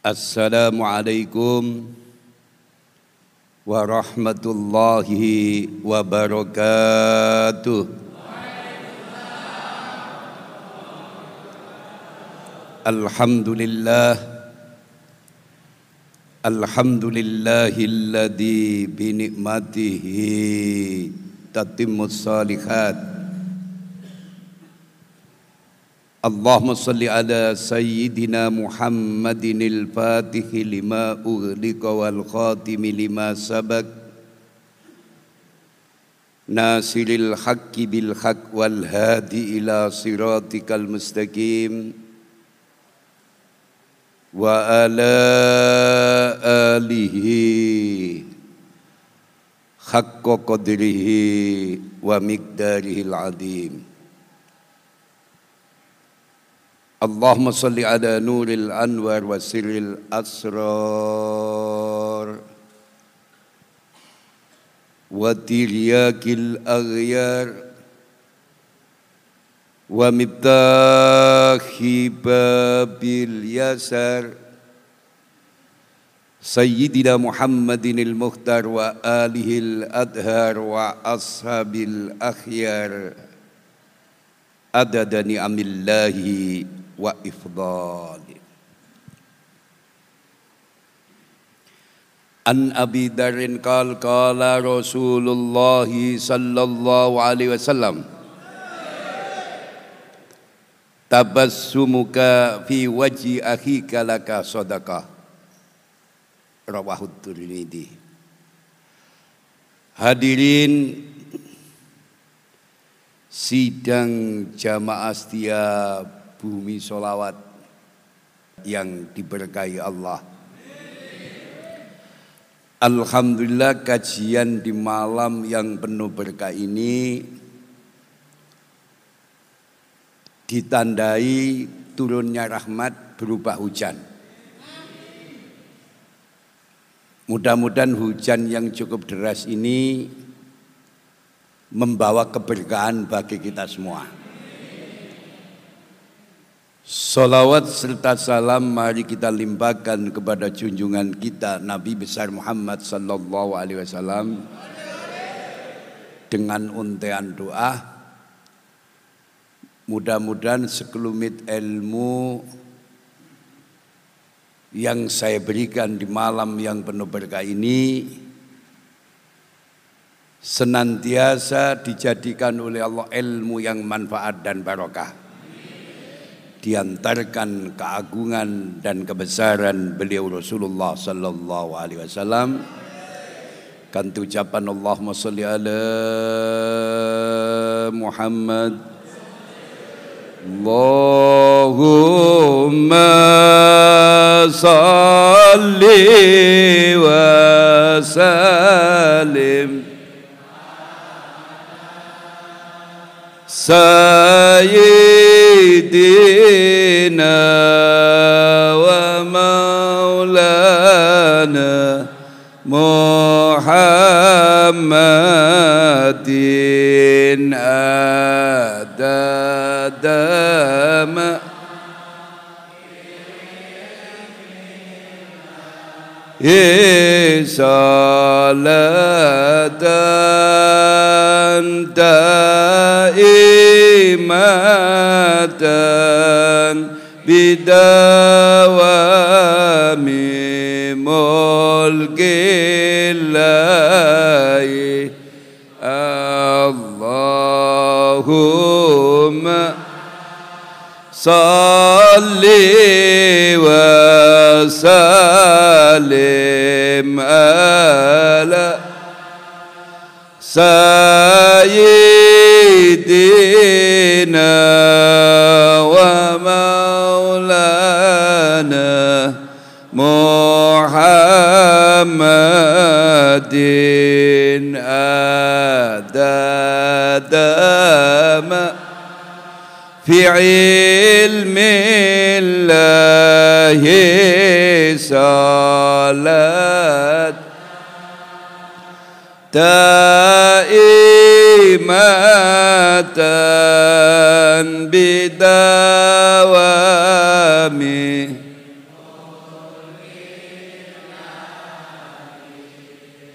Assalamualaikum warahmatullahi wabarakatuh. Alhamdulillah Alhamdulillahilladzi bi ni'matihi tatimmus salihat اللهم صل على سيدنا محمد الفاتح لما أغلق والخاتم لما سبق ناصر الحق بالحق والهادي إلى صراطك المستقيم وعلى آله حق قدره ومقداره العظيم. اللهم صل على نور الأنوار وسر الأسرار. وترياك الأغيار. ومفتاح باب اليسار سيدنا محمد المختار وآله الأدهار وأصحاب الأخيار. عدد نعم الله wa ifdali An Abi Darin qal qala Rasulullah sallallahu alaihi wasallam Tabassumuka fi wajhi akhika laka sadaqah Rawahu Tirmidzi Hadirin sidang jamaah setiap bumi solawat yang diberkahi Allah. Alhamdulillah kajian di malam yang penuh berkah ini ditandai turunnya rahmat berupa hujan. Mudah-mudahan hujan yang cukup deras ini membawa keberkahan bagi kita semua. Salawat serta salam mari kita limpahkan kepada junjungan kita Nabi besar Muhammad sallallahu alaihi wasallam. Dengan untean doa mudah-mudahan sekelumit ilmu yang saya berikan di malam yang penuh berkah ini senantiasa dijadikan oleh Allah ilmu yang manfaat dan barokah diantarkan keagungan dan kebesaran beliau Rasulullah sallallahu alaihi wasallam. Kan ucapan Allahumma salli ala Muhammad. Allahumma salli wa sallim سيدنا ومولانا محمد أدد ما صلاة دائمة بدوام ملك الله. اللهم صل وسلم على سيدنا ومولانا محمد أدد ما في علم الله صلاة دائمة بدوام.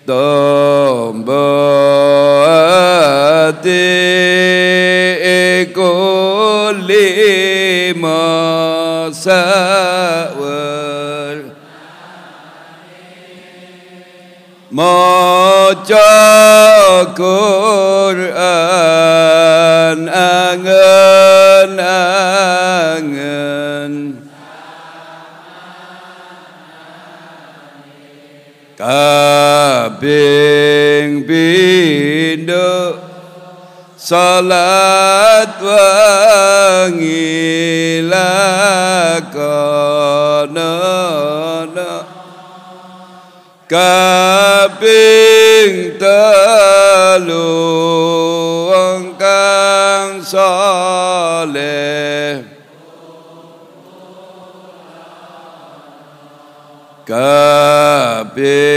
ضبات كل ما سأول ما maca Quran angen-angen kabing pindho salat wangi lakono kaping telu kang saleh. Kaping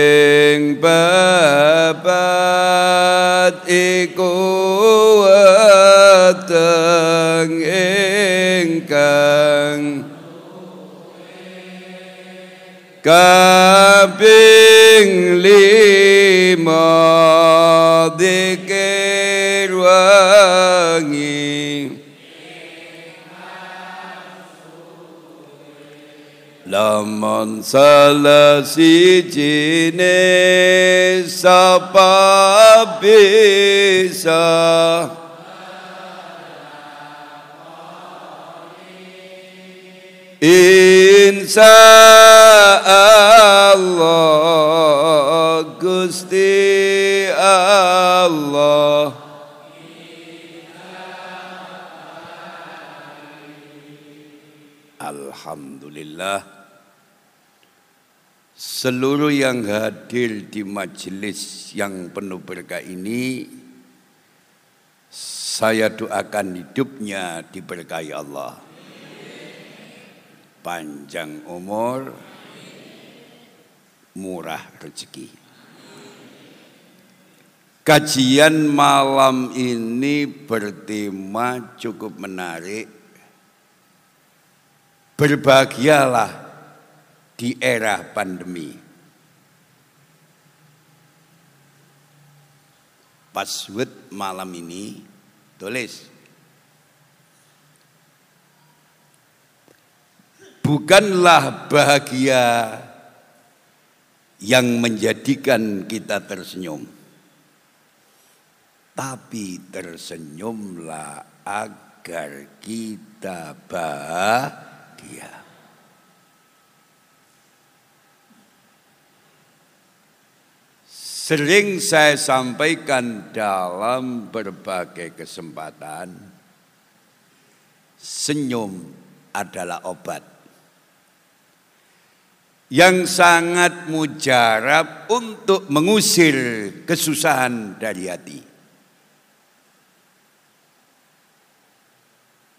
Salah sijine sapa bisa? Insya Allah Gusti Allah. Alhamdulillah Seluruh yang hadir di majelis yang penuh berkah ini Saya doakan hidupnya diberkahi Allah panjang umur, murah rezeki. Kajian malam ini bertema cukup menarik. Berbahagialah di era pandemi. Password malam ini tulis bukanlah bahagia yang menjadikan kita tersenyum. Tapi tersenyumlah agar kita bahagia. Sering saya sampaikan dalam berbagai kesempatan, senyum adalah obat yang sangat mujarab untuk mengusir kesusahan dari hati.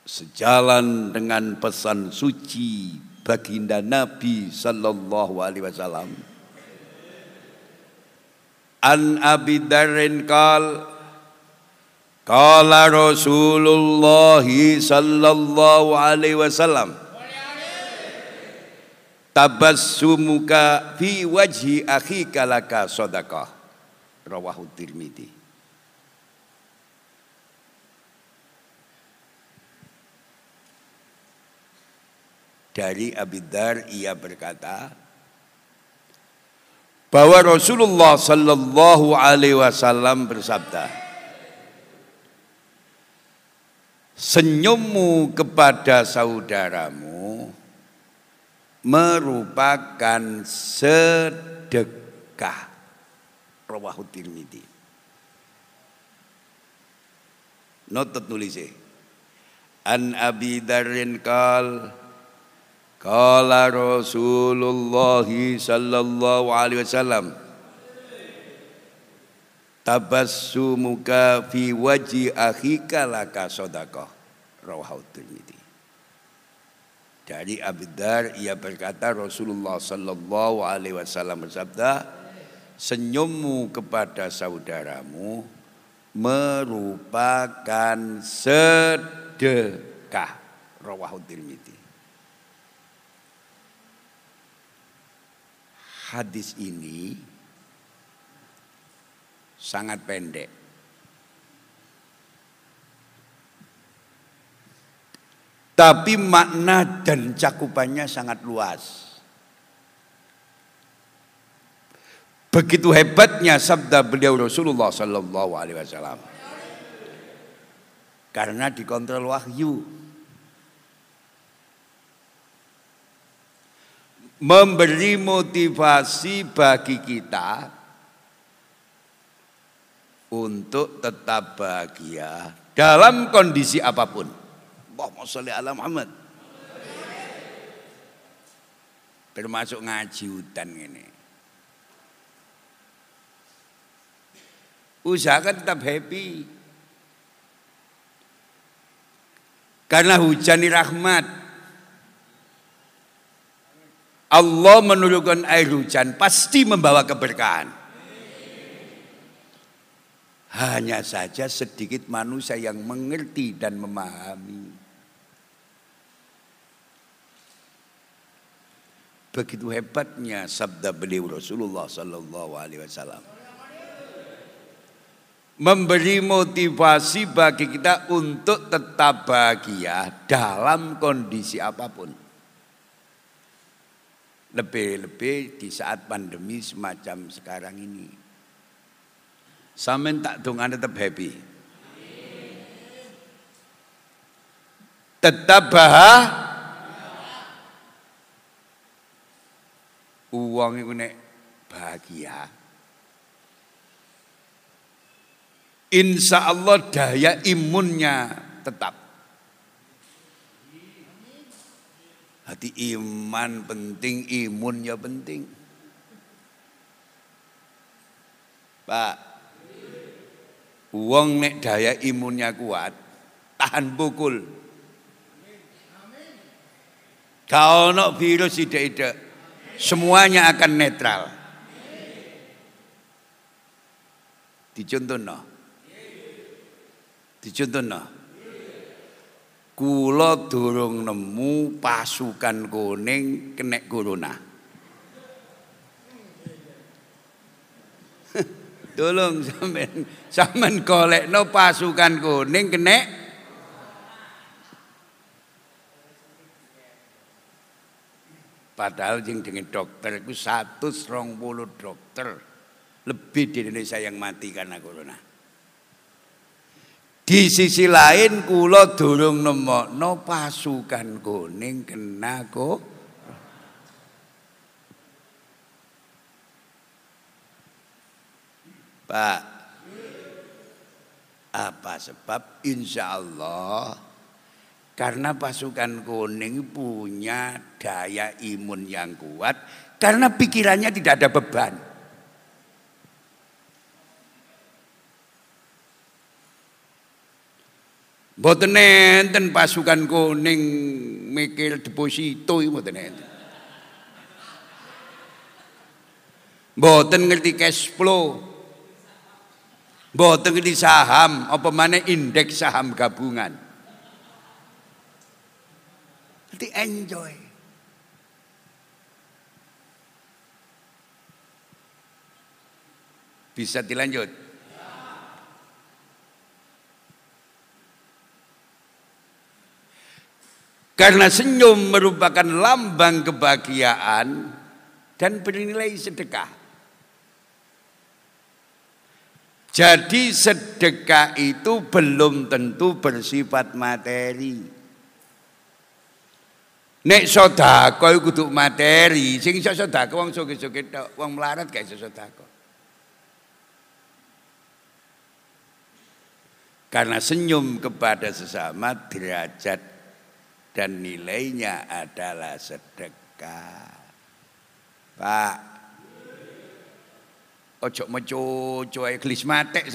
Sejalan dengan pesan suci baginda Nabi sallallahu alaihi wasallam. An Abi Darrin kal Kala Rasulullah sallallahu alaihi wasallam tabassumuka fi wajhi akhika laka sadaqah. Rawahu tirmidzi dari Abidar ia berkata bahwa Rasulullah sallallahu alaihi wasallam bersabda senyummu kepada saudaramu merupakan sedekah. Rawahu Tirmidzi. Notot nulisnya. An Abi Darin kal Kala Rasulullah sallallahu alaihi wasallam Tabassumuka fi waji akhika laka sadaqah Rawahu Tirmidzi dari Abdar ia berkata Rasulullah Sallallahu Alaihi Wasallam bersabda, senyummu kepada saudaramu merupakan sedekah. Rawahu Tirmidzi. Hadis ini sangat pendek. Tapi makna dan cakupannya sangat luas. Begitu hebatnya sabda beliau Rasulullah Sallallahu Alaihi Wasallam. Karena dikontrol wahyu. Memberi motivasi bagi kita untuk tetap bahagia dalam kondisi apa pun. Allahumma sholli ala Muhammad. Termasuk ngaji hutan ini. Usahakan tetap happy. Karena hujan ini rahmat. Allah menurunkan air hujan pasti membawa keberkahan. Hanya saja sedikit manusia yang mengerti dan memahami. Begitu hebatnya sabda beliau Rasulullah Sallallahu Alaihi Wasallam. Memberi motivasi bagi kita untuk tetap bahagia dalam kondisi apa pun. Lebih-lebih di saat pandemi semacam sekarang ini. Samen tak dongane tetap happy. Tetap. Uang itu nek bahagia. Insya Allah daya imunnya tetap. Hati iman penting, imunnya penting. Pak, Wong nek daya imunnya kuat, tahan pukul. Kau no virus tidak semuanya akan netral. Dicontoh no. Dicontoh no. Kula durung nemu pasukan kuning kena corona. Tolong sampean sampean golekno pasukan kuning kena Padahal yang dengan dokter itu satu serong puluh dokter lebih di Indonesia yang mati karena corona. Di sisi lain kulo durung no pasukan kuning kena kok Pak, apa sebab? Insya Allah karena pasukan kuning punya daya imun yang kuat karena pikirannya tidak ada beban. Mboten enten pasukan kuning mikir deposito mboten enten. Ngerti cash flow. Mboten di saham apa mana indeks saham gabungan. Nanti enjoy. Bisa dilanjut. Karena senyum merupakan lambang kebahagiaan dan bernilai sedekah. Jadi sedekah itu belum tentu bersifat materi. Nek sodako itu kudu materi, sing iso sodako wong sugih-sugih tok, wong melarat gak iso sodako. Karena senyum kepada sesama derajat dan nilainya adalah sedekah. Pak, Ojo mecoco ae gelis matek.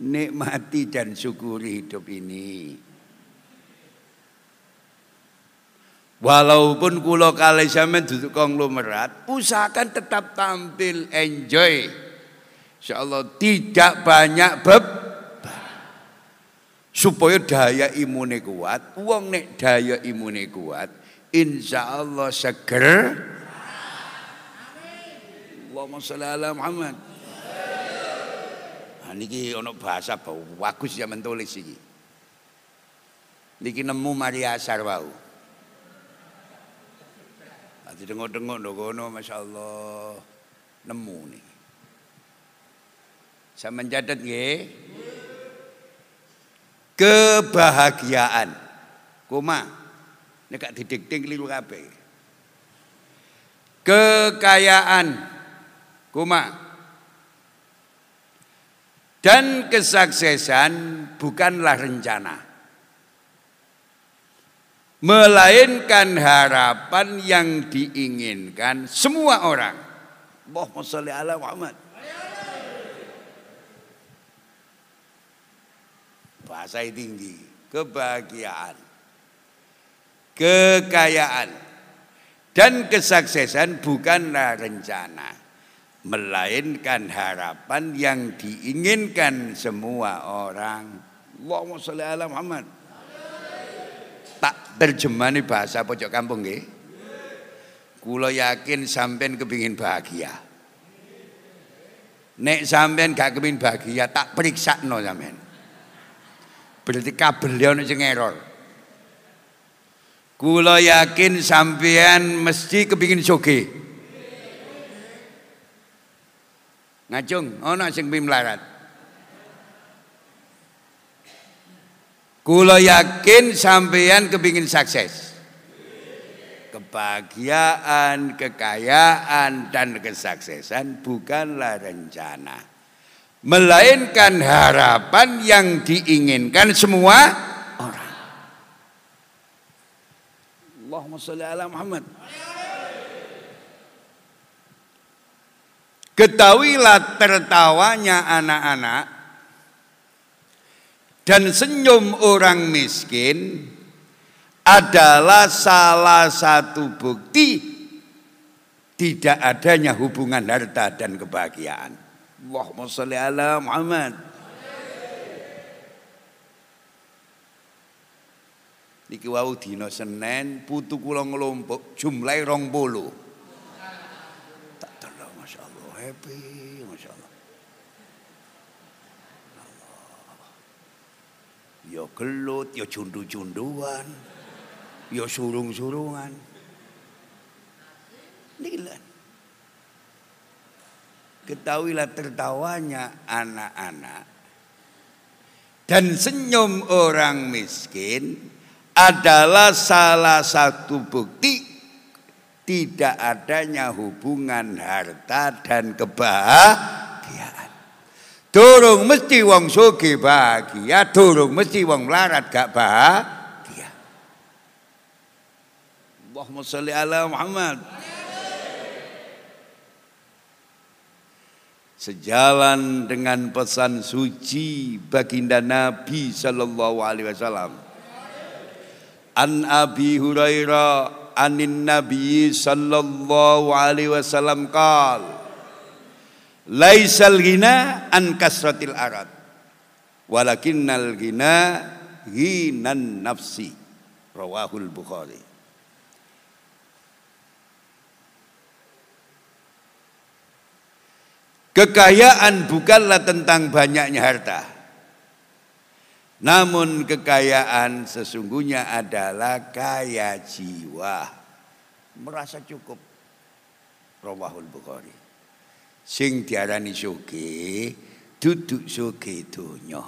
Nikmati dan syukuri hidup ini. Walaupun kulo kali sampean duduk konglomerat, usahakan tetap tampil enjoy. Insyaallah tidak banyak beb supaya daya imune kuat. Wong nek daya imune kuat, insya Allah seger Allahumma sholli ala Muhammad. Nah, niki ono bahasa bagus ya mentulis iki. Niki nemu Maria Asar wau. Ati dengok-dengok ndok kono masyaallah nemu nih. Saya mencatat nggih. Kebahagiaan. Koma. Nek didikting keliru kabeh. Kekayaan. Koma. Dan kesuksesan bukanlah rencana. Melainkan harapan yang diinginkan semua orang. Allahumma sholli ala Muhammad. Bahasa tinggi, kebahagiaan, kekayaan, dan kesuksesan bukanlah rencana, melainkan harapan yang diinginkan semua orang. Allahumma sholli ala Muhammad. Tak terjemani bahasa pojok kampung nggih. Kula yakin sampean kepingin bahagia. Nek sampean gak kepingin bahagia, tak periksa no sampean. Berarti kabel ono sing error. Kula yakin sampean mesti kepingin soge. Ngacung, ono sing pim melarat. Kula yakin sampean kepingin sukses. Kebahagiaan, kekayaan, dan kesuksesan bukanlah rencana melainkan harapan yang diinginkan semua orang. Allahumma sholli ala Muhammad. Ketahuilah tertawanya anak-anak dan senyum orang miskin adalah salah satu bukti tidak adanya hubungan harta dan kebahagiaan. Allahumma salli ala Muhammad. Niki wau dina Senin putu kula nglompok jumlahe 20. Tak delok masyaallah happy masyaallah. Ya gelut, ya jundu-junduan, ya surung-surungan. Niki Ketahuilah tertawanya anak-anak dan senyum orang miskin adalah salah satu bukti tidak adanya hubungan harta dan kebahagiaan. Durung mesti wong sugi bahagia, durung mesti wong melarat gak bahagia. Allahumma sholli ala Muhammad. Sejalan dengan pesan suci baginda Nabi sallallahu alaihi wasallam. An Abi Hurairah anin Nabi sallallahu alaihi wasallam qal Laisal ghina an kasratil arad walakinnal ghina ghinan nafsi rawahul Bukhari Kekayaan bukanlah tentang banyaknya harta. Namun kekayaan sesungguhnya adalah kaya jiwa. Merasa cukup. Rawahul Bukhari. Sing diarani soge, duduk soge donya.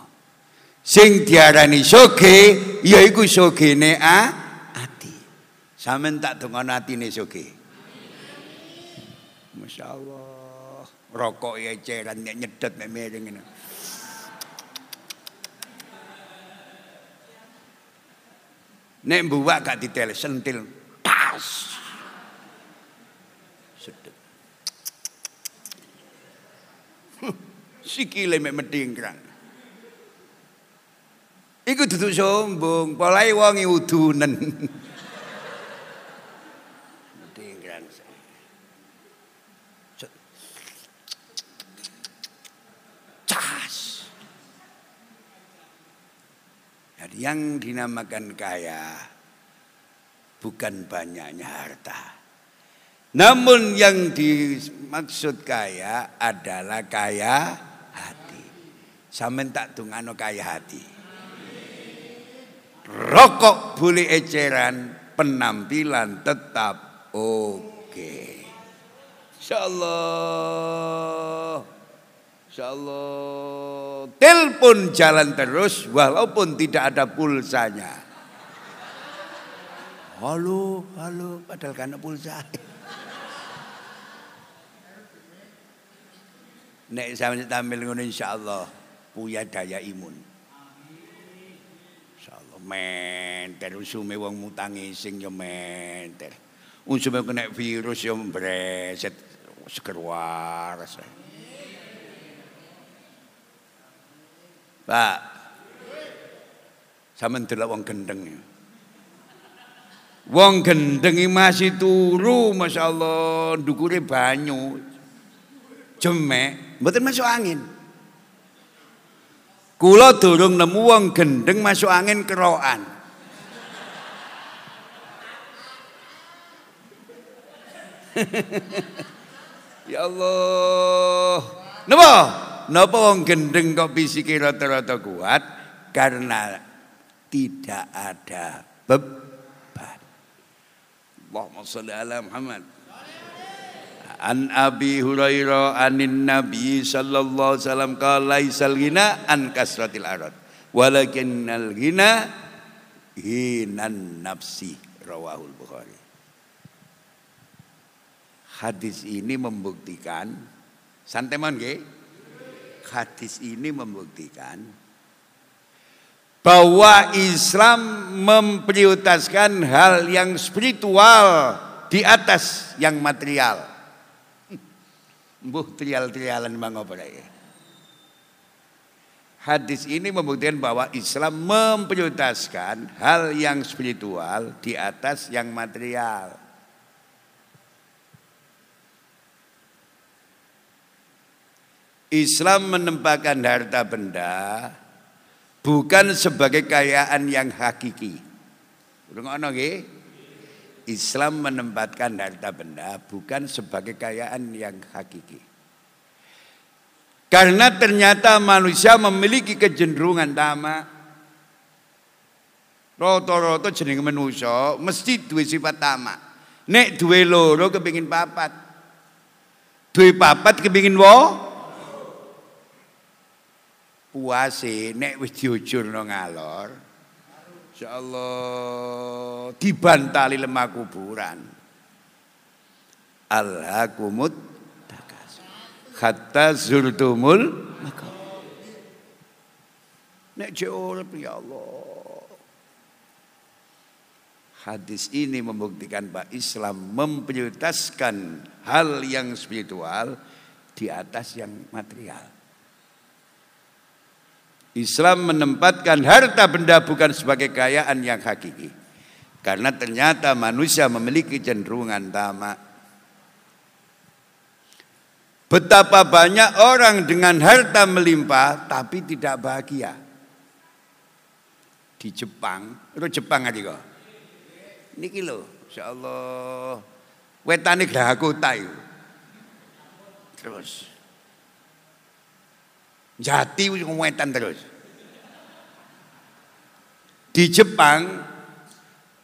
Sing diarani soge, yaiku sogene a ati. Sampeyan tak dongono atine soge. Masya Allah rokok ya eceran nek nyedet nek miring ngene. Nek buak gak ditel sentil tas. Sedep. Sikile mek medingkrang. Iku duduk sombong, polai wong udunen. Yang dinamakan kaya bukan banyaknya harta. Namun yang dimaksud kaya adalah kaya hati. Sampeyan tak dungano kaya hati. Rokok boleh eceran, penampilan tetap oke. Okay. Insyaallah. Insyaallah. Telepon jalan terus walaupun tidak ada pulsanya. Halo, halo, padahal karena pulsa. Nek sampe tampil ngono insyaallah punya daya imun. Insyaallah menter usume wong mutangi sing yo menter. Usume kena virus yo mbreset seger waras. Pak. Sampeyan delok wong gendeng. Wong gendeng masih turu masyaallah ndukure banyu. Jemek mboten masuk angin. Kula durung nemu wong gendeng masuk angin kerokan. ya Allah. Napa? Napa wong gendeng kok bisiki rata-rata kuat? Karena tidak ada beban. Allahumma sholli ala Muhammad. An Abi Hurairah anin Nabi sallallahu alaihi wasallam qala laisal ghina an kasratil arad walakinnal ghina hinan nafsi rawahul Bukhari. Hadis ini membuktikan santai mon Hadis ini membuktikan bahwa Islam memprioritaskan hal yang spiritual di atas yang material. Mbuh trial-trialan bang Hadis ini membuktikan bahwa Islam memprioritaskan hal yang spiritual di atas yang material. Islam menempatkan harta benda bukan sebagai kekayaan yang hakiki. Islam menempatkan harta benda bukan sebagai kekayaan yang hakiki. Karena ternyata manusia memiliki kecenderungan tamak. Roto-roto jeneng manusia mesti duwe sifat tamak. Nek duwe loro kepingin papat. Duwe papat kepingin wo. Puase nek wis diujurno ngalor Allah dibantali lemah kuburan. Alhaqumut takas. Hatta zurtumul Nek urip ya Allah. Hadis ini membuktikan bahwa Islam memprioritaskan hal yang spiritual di atas yang material. Islam menempatkan harta benda bukan sebagai kekayaan yang hakiki. Karena ternyata manusia memiliki cenderungan tamak. Betapa banyak orang dengan harta melimpah tapi tidak bahagia. Di Jepang, itu Jepang aja kok. Niki lho, insyaallah wetane Grakota itu. Terus Jati wetan terus. Di Jepang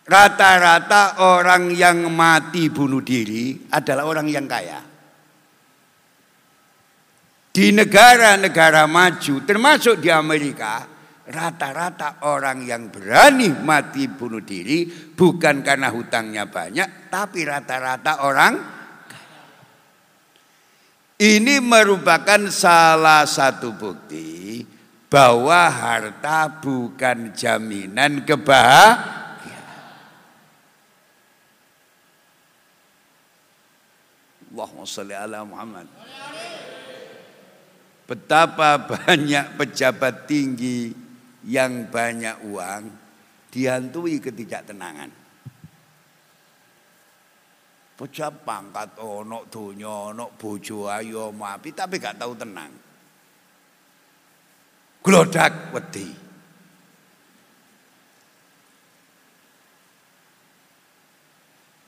rata-rata orang yang mati bunuh diri adalah orang yang kaya. Di negara-negara maju termasuk di Amerika rata-rata orang yang berani mati bunuh diri bukan karena hutangnya banyak tapi rata-rata orang ini merupakan salah satu bukti bahwa harta bukan jaminan kebahagiaan. Allahumma salli ala Muhammad. Betapa banyak pejabat tinggi yang banyak uang dihantui ketidaktenangan. Bocah pangkat ono donya ono bojo ayo mapi tapi gak tahu tenang. Glodak wedi.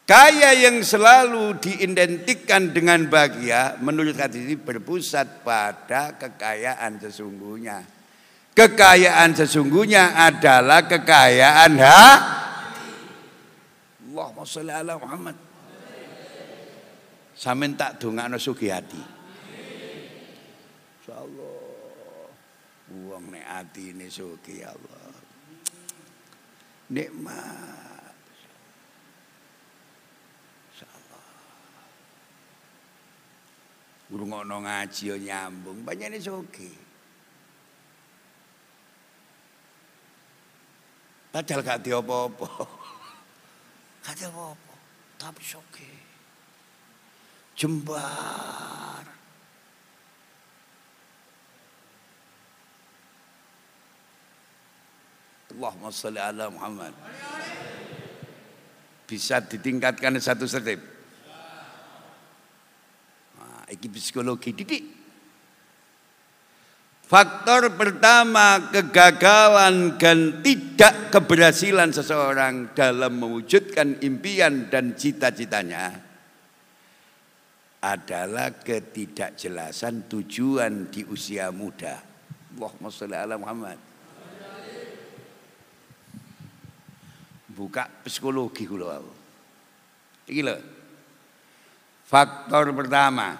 Kaya yang selalu diidentikan dengan bahagia menurut hadis ini berpusat pada kekayaan sesungguhnya. Kekayaan sesungguhnya adalah kekayaan ha Allahumma sholli ala Muhammad. Samin tak dongakno sugih hati. Insyaallah. Wong nek atine sugih ya Allah. Nikmat. Ngrungokno ngaji yo nyambung, banyakne soge. Padahal gak di apa-apa. Gak di apa-apa, tapi soge. Jembar. Allahumma salli ala Muhammad. Bisa ditingkatkan satu step iki psikologi didik. Faktor pertama kegagalan dan tidak keberhasilan seseorang dalam mewujudkan impian dan cita-citanya adalah ketidakjelasan tujuan di usia muda. Allahumma sholli ala Muhammad. Buka psikologi kula. Iki lho. Faktor pertama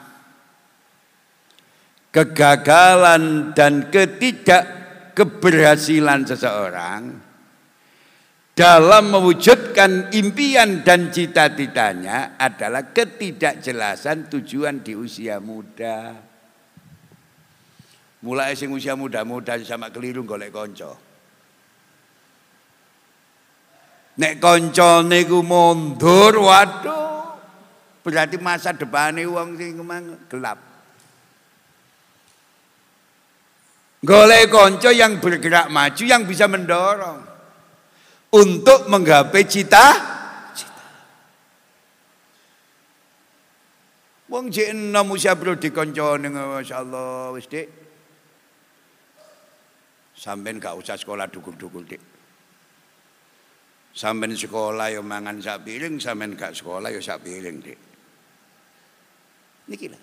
kegagalan dan ketidakkeberhasilan seseorang dalam mewujudkan impian dan cita-citanya adalah ketidakjelasan tujuan di usia muda. Mulai sing usia muda-muda sama keliru golek konco. Nek konco niku mundur, waduh. Berarti masa depannya uang sing gelap. Golek konco yang bergerak maju yang bisa mendorong untuk menggapai cita cita. Wong jek enom usia bro dikoncone masyaallah wis Dik. Sampeyan gak usah sekolah dukul-dukul Dik. Sampeyan sekolah yo mangan sak piring, sampeyan gak sekolah yo sak piring Dik. Niki lah.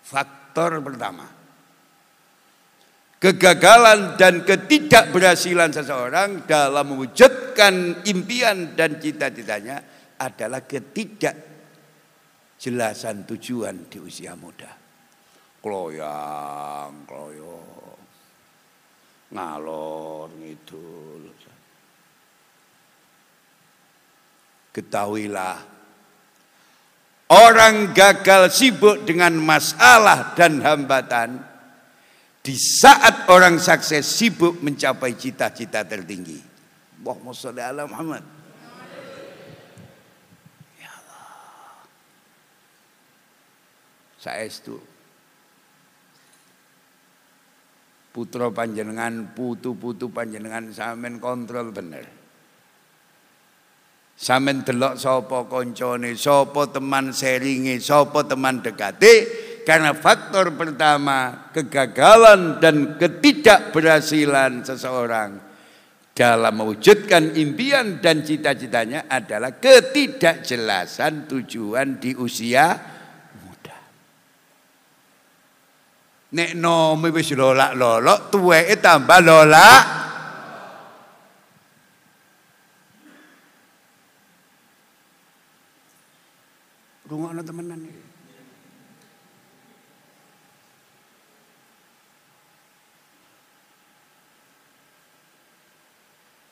Faktor pertama kegagalan dan ketidakberhasilan seseorang dalam mewujudkan impian dan cita-citanya adalah ketidakjelasan tujuan di usia muda. Kloyang, kloyong, ngalor, ngidul. Ketahuilah, orang gagal sibuk dengan masalah dan hambatan di saat orang sukses sibuk mencapai cita-cita tertinggi. Allahumma sholli ala Muhammad. Ya Allah. Saya itu putra panjenengan, putu-putu panjenengan samen kontrol bener. Samen delok sapa kancane, sapa teman seringe, sapa teman dekate, karena faktor pertama kegagalan dan ketidakberhasilan seseorang dalam mewujudkan impian dan cita-citanya adalah ketidakjelasan tujuan di usia muda. Nek nomi wis lolak-lolok tuweke tambah lolak. Rungokno temenan iki.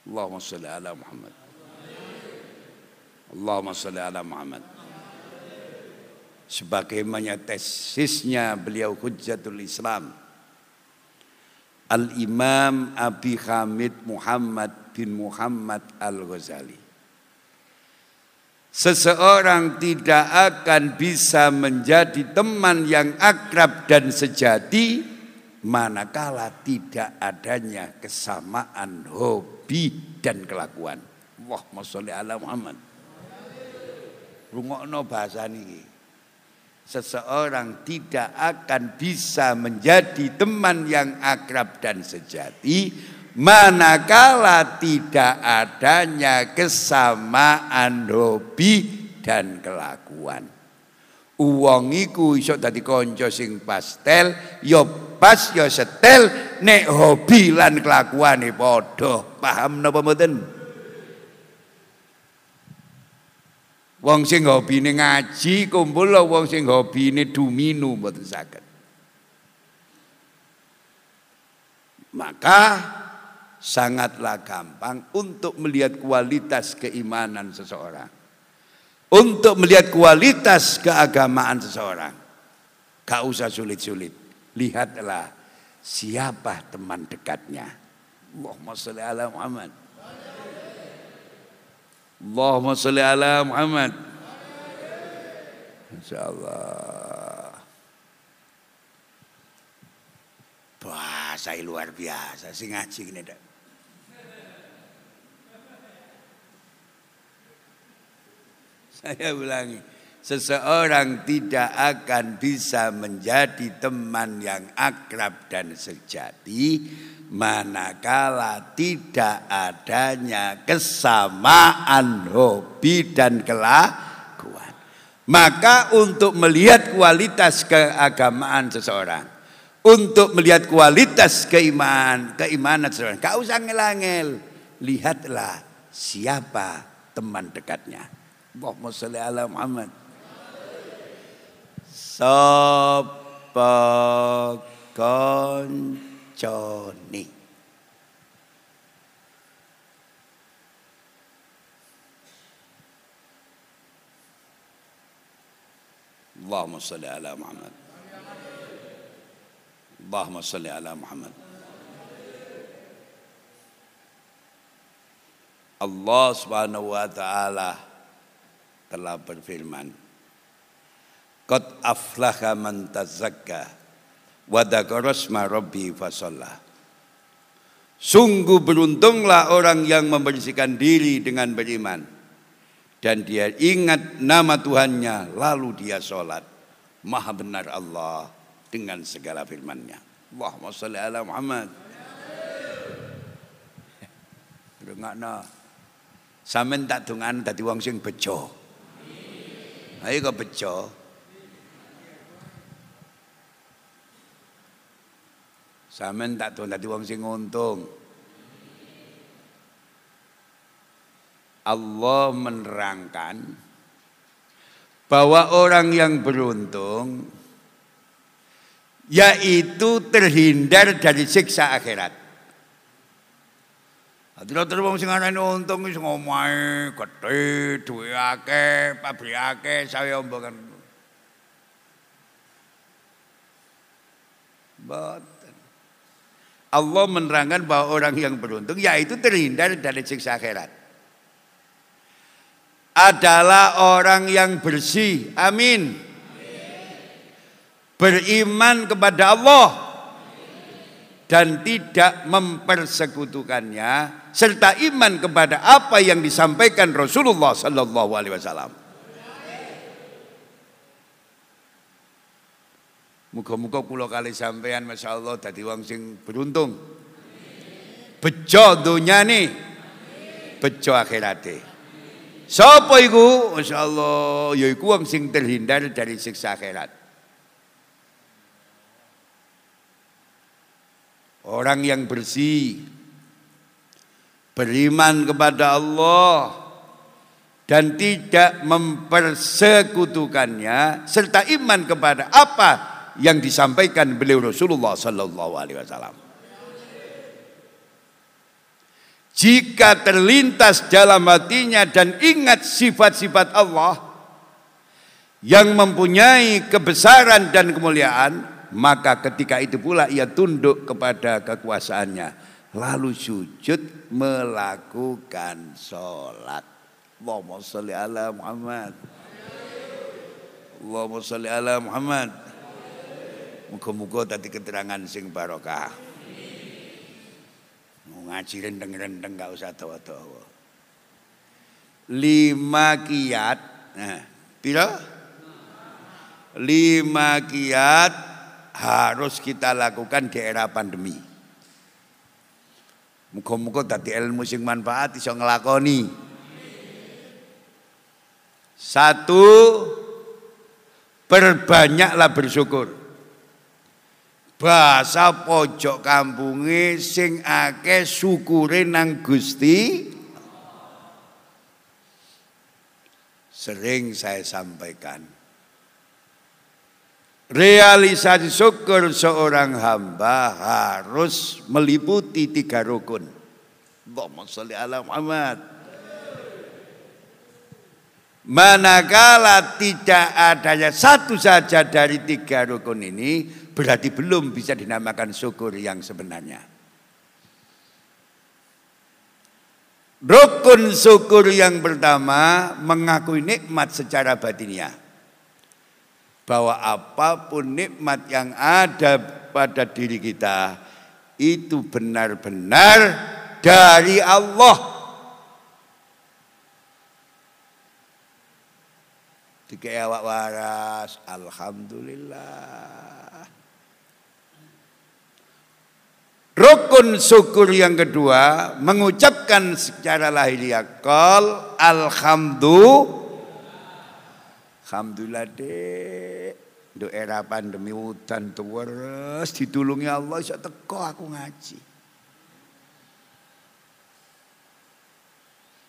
Allahumma salli ala Muhammad. Allahumma salli ala Muhammad. Sebagaimana tesisnya beliau Hujjatul Islam. Al-Imam Abi Hamid Muhammad bin Muhammad Al-Ghazali. Seseorang tidak akan bisa menjadi teman yang akrab dan sejati manakala tidak adanya kesamaan hobi dan kelakuan. Wah, sholli ala Muhammad. Rungokno bahasa ini. Seseorang tidak akan bisa menjadi teman yang akrab dan sejati manakala tidak adanya kesamaan hobi dan kelakuan. Uang iku iso dadi kanca sing pastel, ya pas ya setel nek hobi lan kelakuane padha. Paham napa mboten? Wong sing hobine ngaji kumpul wong sing hobine duminu mboten saged. Maka sangatlah gampang untuk melihat kualitas keimanan seseorang. Untuk melihat kualitas keagamaan seseorang. Gak usah sulit-sulit. Lihatlah siapa teman dekatnya. Allahumma salli ala Muhammad. Allahumma salli ala Muhammad. InsyaAllah. Bahasa luar biasa sing ngaji ini dak. Saya ulangi, seseorang tidak akan bisa menjadi teman yang akrab dan sejati manakala tidak adanya kesamaan hobi dan kelakuan. Maka untuk melihat kualitas keagamaan seseorang, untuk melihat kualitas keimanan, keimanan seseorang, kau usah ngelangel, lihatlah siapa teman dekatnya. Allahumma ala Muhammad. Sapa koncone. Allahumma salli ala Muhammad. Allahumma salli ala Muhammad. Allah Subhanahu wa taala telah berfirman Qad aflaha man tazakka wa dzakarasma rabbi fasalla Sungguh beruntunglah orang yang membersihkan diri dengan beriman dan dia ingat nama Tuhannya lalu dia sholat. Maha benar Allah dengan segala firman-Nya. Allahumma sholli ala Muhammad. Rungokno. Sampeyan tak dongan dadi wong sing bejo. Ayo kok bejo. Sampeyan tak tuh dadi wong sing untung. Allah menerangkan bahwa orang yang beruntung yaitu terhindar dari siksa akhirat. Tidak terus wong sing arane untung wis ngomahe gedhe, duwe akeh, pabrik akeh, sawe ombokan. Allah menerangkan bahwa orang yang beruntung yaitu terhindar dari siksa akhirat. Adalah orang yang bersih. Amin. Beriman kepada Allah dan tidak mempersekutukannya serta iman kepada apa yang disampaikan Rasulullah sallallahu alaihi wasallam. Muga-muga kula kali sampean masyaallah dadi wong sing beruntung. Bejo donyane. Bejo akhirate. Sapa iku? Masyaallah yaiku wong sing terhindar dari siksa akhirat. Orang yang bersih, beriman kepada Allah dan tidak mempersekutukannya serta iman kepada apa yang disampaikan beliau Rasulullah sallallahu alaihi wasallam. Jika terlintas dalam hatinya dan ingat sifat-sifat Allah yang mempunyai kebesaran dan kemuliaan, maka ketika itu pula ia tunduk kepada kekuasaannya. Lalu sujud melakukan sholat. Allahumma salli ala Muhammad. Allahumma salli ala Muhammad Muka-muka tadi keterangan sing barokah Mau ngaji rendeng-rendeng gak usah tawa-tawa Lima kiat Nah, pira? Lima kiat harus kita lakukan di era pandemi. Muka-muka tadi ilmu sing manfaat iso ngelakoni. Satu, perbanyaklah bersyukur. Bahasa pojok kampunge sing akeh syukure nang Gusti Sering saya sampaikan. Realisasi syukur seorang hamba harus meliputi tiga rukun. Allahumma sholli ala Muhammad. Manakala tidak adanya satu saja dari tiga rukun ini, berarti belum bisa dinamakan syukur yang sebenarnya. Rukun syukur yang pertama mengakui nikmat secara batiniah. Bahwa apa pun nikmat yang ada pada diri kita itu benar-benar dari Allah. Tiga awak waras, Alhamdulillah. Rukun syukur yang kedua mengucapkan secara lahiriah kol alhamdulillah. Alhamdulillah dek. Do era pandemi hutan terus ditulungi Allah iso teko aku ngaji.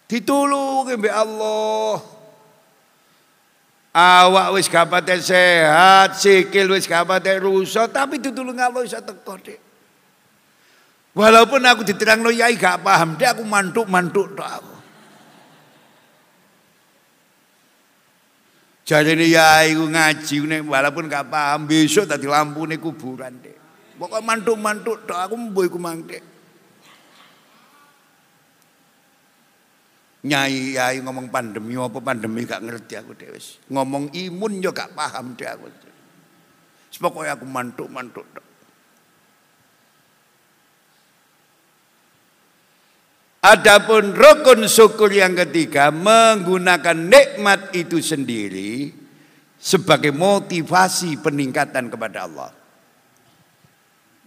Ditulungi mbek Allah. Awak wis gak sehat, sikil wis gak rusak, tapi ditulungi Allah iso teko dek. Walaupun aku diterang lo yai gak paham, dia aku mantuk-mantuk tok aku. Jadi ini yai aku ngaji walaupun gak paham besok tadi lampu nih kuburan deh. Pokoknya mantuk-mantuk tok aku mboy ku mangke. Nyai yai ngomong pandemi apa pandemi gak ngerti aku deh Ngomong imun yo gak paham deh aku. Pokoknya aku mantuk-mantuk tok. Adapun rukun syukur yang ketiga menggunakan nikmat itu sendiri sebagai motivasi peningkatan kepada Allah.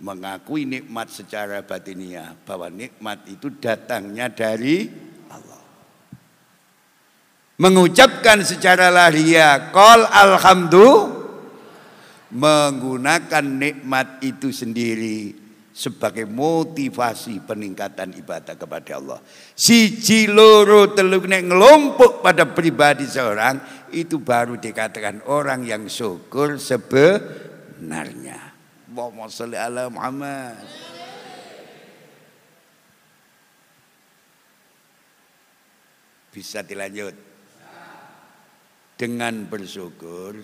Mengakui nikmat secara batiniah bahwa nikmat itu datangnya dari Allah. Mengucapkan secara lahiriah kol alhamdulillah menggunakan nikmat itu sendiri sebagai motivasi peningkatan ibadah kepada Allah. Siji loro teluk nek ngelompok pada pribadi seorang itu baru dikatakan orang yang syukur sebenarnya. Allahumma sholli ala Muhammad. Bisa dilanjut. Dengan bersyukur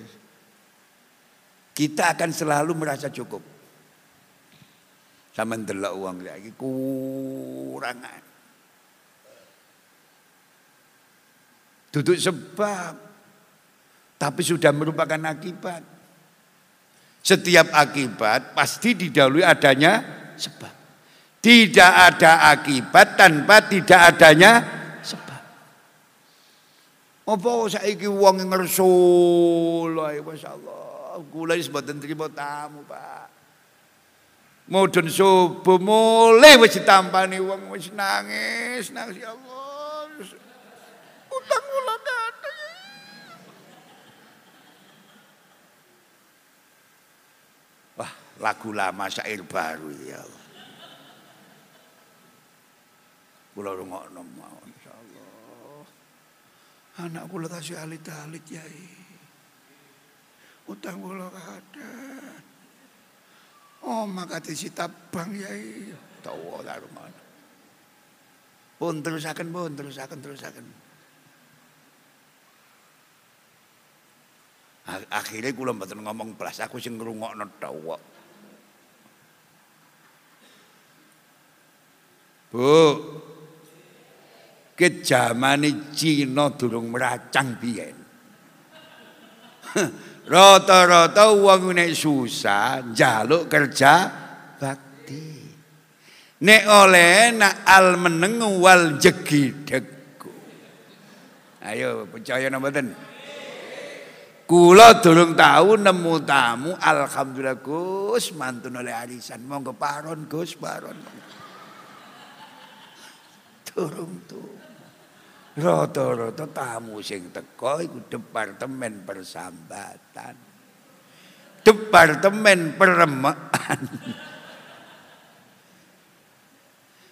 kita akan selalu merasa cukup. Sama ndelok uang lagi kurangan. Duduk sebab. Tapi sudah merupakan akibat. Setiap akibat pasti didahului adanya sebab. Tidak ada akibat tanpa tidak adanya sebab. Apa saiki wong ngerso lha masyaallah. Kula wis mboten trimo tamu, Pak. Mudun subuh mulai wis ditampani wong wis nangis, nangis ya Allah. Utang kula ada. Wah, lagu lama syair baru ya Allah. Kula rungokno mau insyaallah. Anak kula tasih alit-alit yai. Utang kula ada. Oh maka si tabang ya tahu lah rumah. Pun terusakan pun terusakan terusakan. Akhirnya kula mboten ngomong belas aku sing ngrungokno tok. Bu. Kejamane Cina durung meracang biyen. Rata-rata wong nek susah njaluk kerja bakti. Nek oleh nak al meneng wal jegidegu. Ayo percaya napa mboten? Kula durung tahu nemu tamu alhamdulillah Gus mantun oleh arisan monggo paron Gus paron. Durung tuh. Rata-rata tamu sing teko iku departemen persambatan. Departemen peremekan.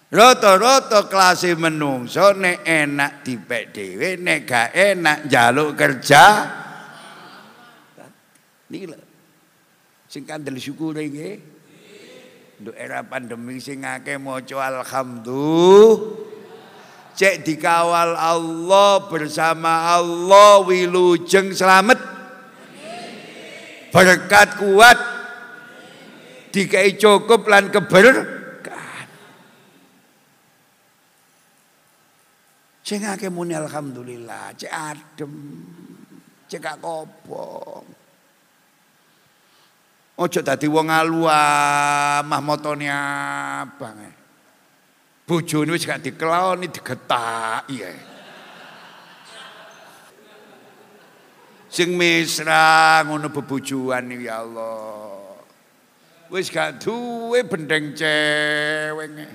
Rata-rata kelas menungso nek enak dipek dhewe, nek gak enak njaluk kerja. Niki lho. Sing kandel syukur. Nduk era pandemi sing akeh maca alhamdulillah. Cek dikawal Allah bersama Allah wilujeng selamat. Berkat kuat. Dikai cukup lan keber Sing akeh muni alhamdulillah, cek adem, cek gak kobong. Ojo dadi wong alu mah motone abang. Bojone wis gak dikeloni digetaki ae. Sing mesra ngono bebujuan ya Allah. Wis gak duwe bendeng cewek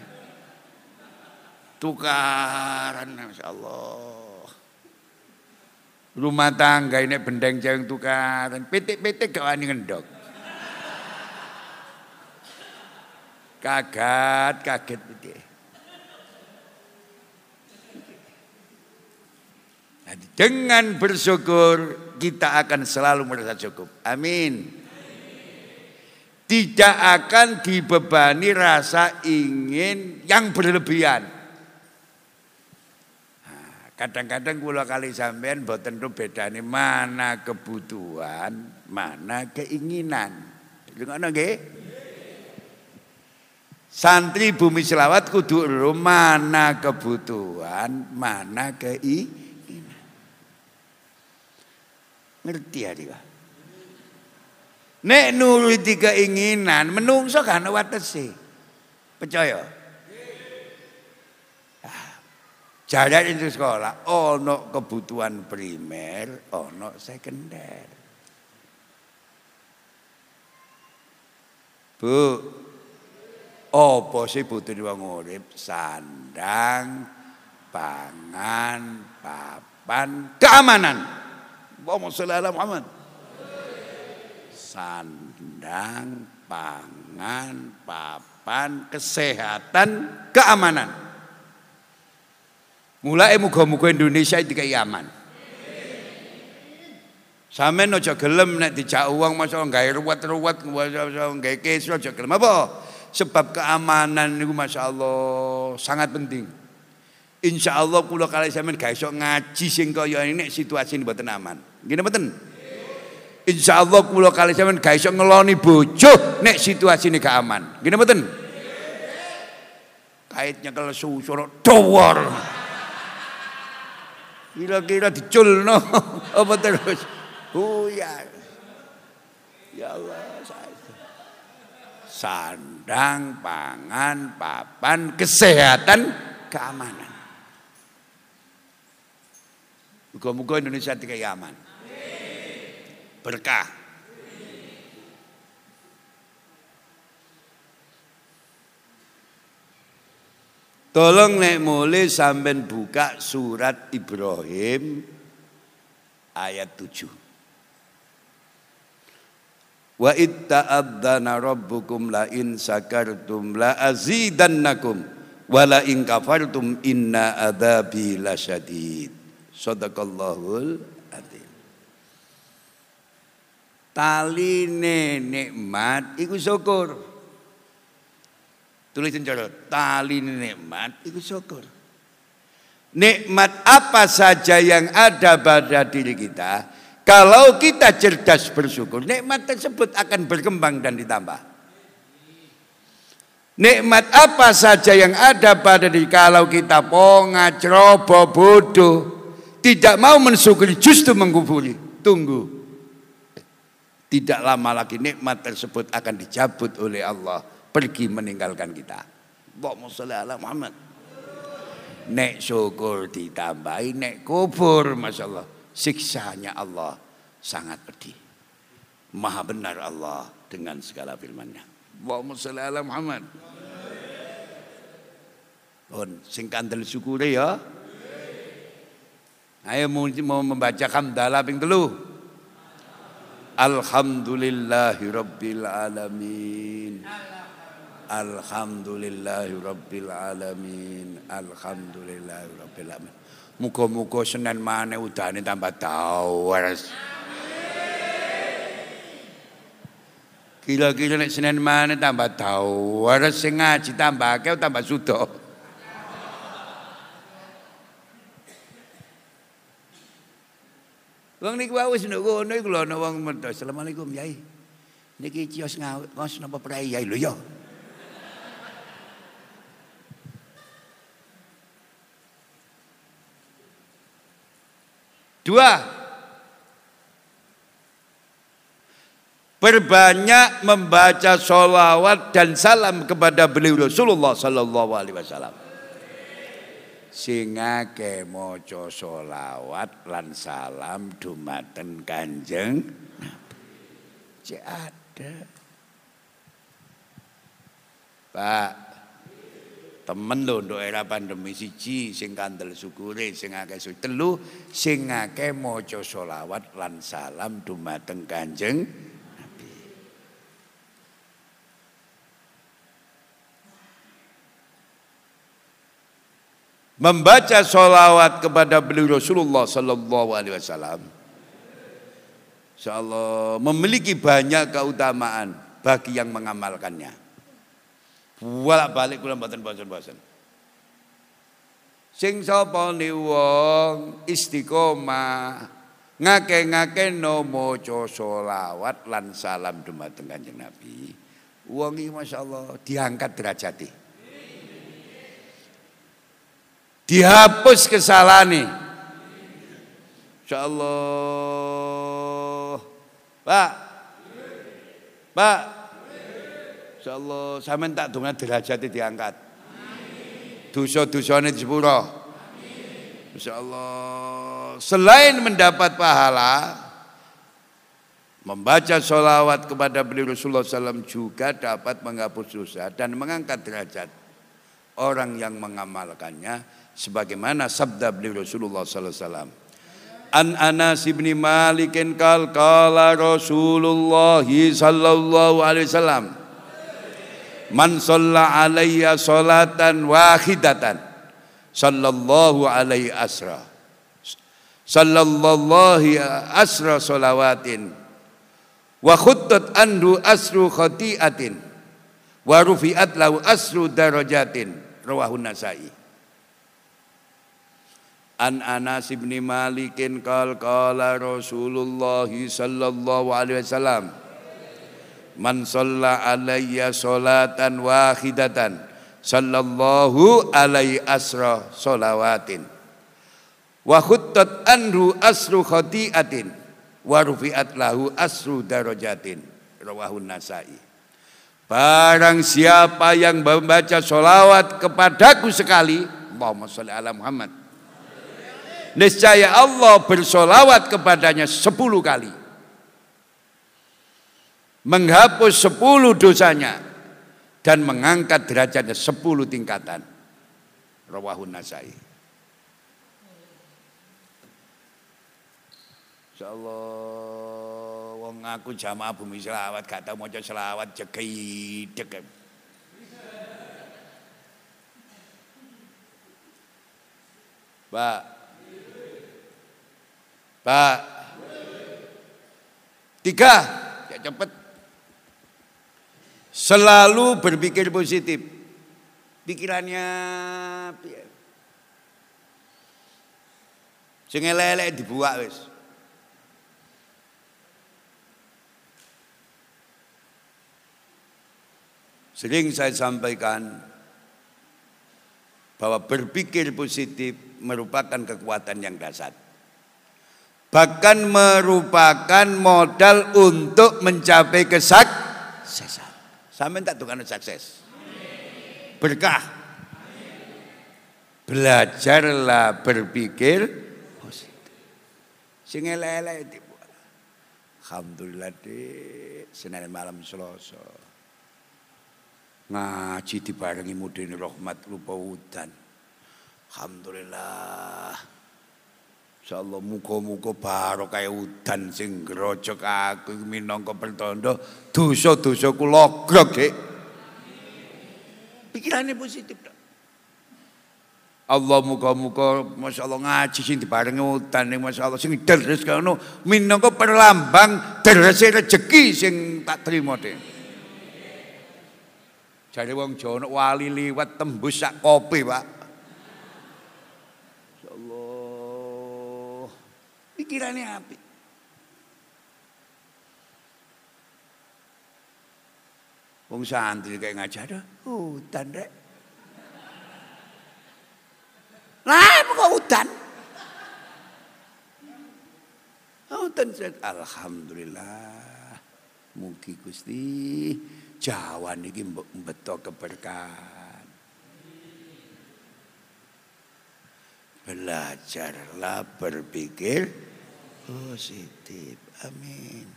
tukaran Masya Allah. Rumah tangga ini bendeng jeng tukaran. Pitik-pitik gak wani ngendok kaget kaget pitik dengan bersyukur kita akan selalu merasa cukup amin tidak akan dibebani rasa ingin yang berlebihan Kadang-kadang kula kali sampean mboten bedane mana kebutuhan, mana keinginan. Ngono nggih? Santri bumi selawat kudu mana kebutuhan, mana keinginan. Ngerti ya dia? Nek nuruti keinginan, menungso kan watesi. Percaya? Jalan itu sekolah, ono kebutuhan primer, ono sekunder. Bu, apa sih butuh wong urip? Sandang, pangan, papan, keamanan. Allahumma sholli ala Muhammad. Sandang, pangan, papan, kesehatan, keamanan. Mulai muga-muga Indonesia dikai aman. Sampeyan aja gelem nek dijak uang masa gawe ruwet-ruwet gawe kes aja gelem apa? Sebab keamanan niku Allah sangat penting. Insya Allah kula kali sampean gak iso ngaji sing kaya ini situasi ini mboten aman. Gini mboten? Insya Allah kula kali sampean gak iso ngeloni bojo nek situasi ini gak aman. Gini mboten? Kaitnya kalau susur dawar. Kira-kira diculno apa terus? Oh ya. Ya Allah, sandang, pangan, papan, kesehatan, keamanan. Muka-muka Indonesia tiga aman. Berkah. Tolong nek mulai sampean buka surat Ibrahim ayat 7. Wa itta'adzana rabbukum la in sakartum la azidannakum wa la in kafartum inna adzabi lasyadid. Sadaqallahul. Taline nikmat iku syukur. Tulisin jorot, tali nikmat itu syukur. Nikmat apa saja yang ada pada diri kita, kalau kita cerdas bersyukur, nikmat tersebut akan berkembang dan ditambah. Nikmat apa saja yang ada pada diri kalau kita ponga, ceroboh, bodoh, tidak mau mensyukuri, justru mengkufuri. Tunggu. Tidak lama lagi nikmat tersebut akan dicabut oleh Allah pergi meninggalkan kita. Allahumma sholli ala Muhammad. Nek syukur ditambahi, nek kubur, Masya Allah. Siksanya Allah sangat pedih. Maha benar Allah dengan segala firman-Nya. Allahumma sholli ala Muhammad. On sing kandel syukure ya. Ayo mau membaca hamdalah ping telu. Alhamdulillahi rabbil alamin. Alhamdulillahi rabbil alamin. Alhamdulillahi rabbil alamin. Muga-muga Senin maneh udane tambah dawas. Kira-kira nek Senin maneh tambah dawas sing tambah akeh tambah sudo. Wong niku wae wis nduk ngono iku lho ana wong medhos. Assalamualaikum Yai. Niki cios ngos napa prei Yai lho ya. Dua, Perbanyak membaca sholawat dan salam kepada beliau Rasulullah Sallallahu Alaihi Wasallam sing akeh maca selawat lan salam dumateng Kanjeng Nabi. ada. Pak, temen lho untuk era pandemi siji sing kandel syukure sing akeh telu sing akeh maca selawat lan salam dumateng Kanjeng membaca sholawat kepada beliau Rasulullah Sallallahu Alaihi Wasallam, insyaallah memiliki banyak keutamaan bagi yang mengamalkannya. Walak balik kula mboten bosan-bosan. Sing sapa ni wong istiqomah ngake-ngake no maca sholawat lan salam dumateng Kanjeng Nabi. Wong iki masyaallah diangkat derajatnya dihapus kesalahan insyaallah. Pak. Pak. Insyaallah. Sampean tak dongan derajat diangkat. Dosa-dosane disepuro. Insyaallah. Selain mendapat pahala Membaca sholawat kepada beliau Rasulullah SAW juga dapat menghapus dosa dan mengangkat derajat orang yang mengamalkannya sebagaimana sabda beliau Rasulullah sallallahu alaihi wasallam. An Anas bin Malik kal kala Rasulullah sallallahu alaihi wasallam Man shalla salatan wahidatan sallallahu alaihi asra sallallahu asra salawatin wa khuttat andu asru khati'atin wa rufi'at lahu asru darajatin. Rawahun nasai An Anas bin Malikin qal qala Rasulullah sallallahu alaihi wasallam Man shalla alayya salatan wahidatan sallallahu alaihi asra salawatin wa khuttat anhu asru khati'atin wa rufi'at lahu asru darajatin. Rawahun nasai. Barang siapa yang membaca solawat kepadaku sekali Allahumma sholli ala Muhammad niscaya Allah bersolawat kepadanya sepuluh kali. Menghapus sepuluh dosanya dan mengangkat derajatnya sepuluh tingkatan. Rawahun Nasai. Insyaallah wong aku jamaah bumi selawat gak tau maca selawat jeki dek. Pak Pak. Tiga, ya cepat. Selalu berpikir positif. Pikirannya Sing dibuat wis. Sering saya sampaikan bahwa berpikir positif merupakan kekuatan yang dasar bahkan merupakan modal untuk mencapai kesuksesan. Sampai tak tukang sukses. Berkah. Belajarlah berpikir positif. Sing elek Alhamdulillah dek, Senin malam Selasa. Ngaji dibarengi mudin rahmat lupa udan. Alhamdulillah. Insyaallah muga-muga barokah udan sing ngrojok aku minangka pertanda dosa-dosa kula grog, Dik. Pikirane positif tok. Allah muga-muga masyaallah ngaji sing dibarengi udan masyaallah sing deres kono minangka perlambang derese rejeki sing tak trima, Dik. Jare wong Jawa wali liwat tembus sak kopi, Pak. Pikirannya api. Wong santri kayak ngajar, hutan dek. Lah, kok hutan? Hutan Alhamdulillah. Mugi Gusti Jawa niki beto keberkahan. Belajarlah berpikir positif. Amin.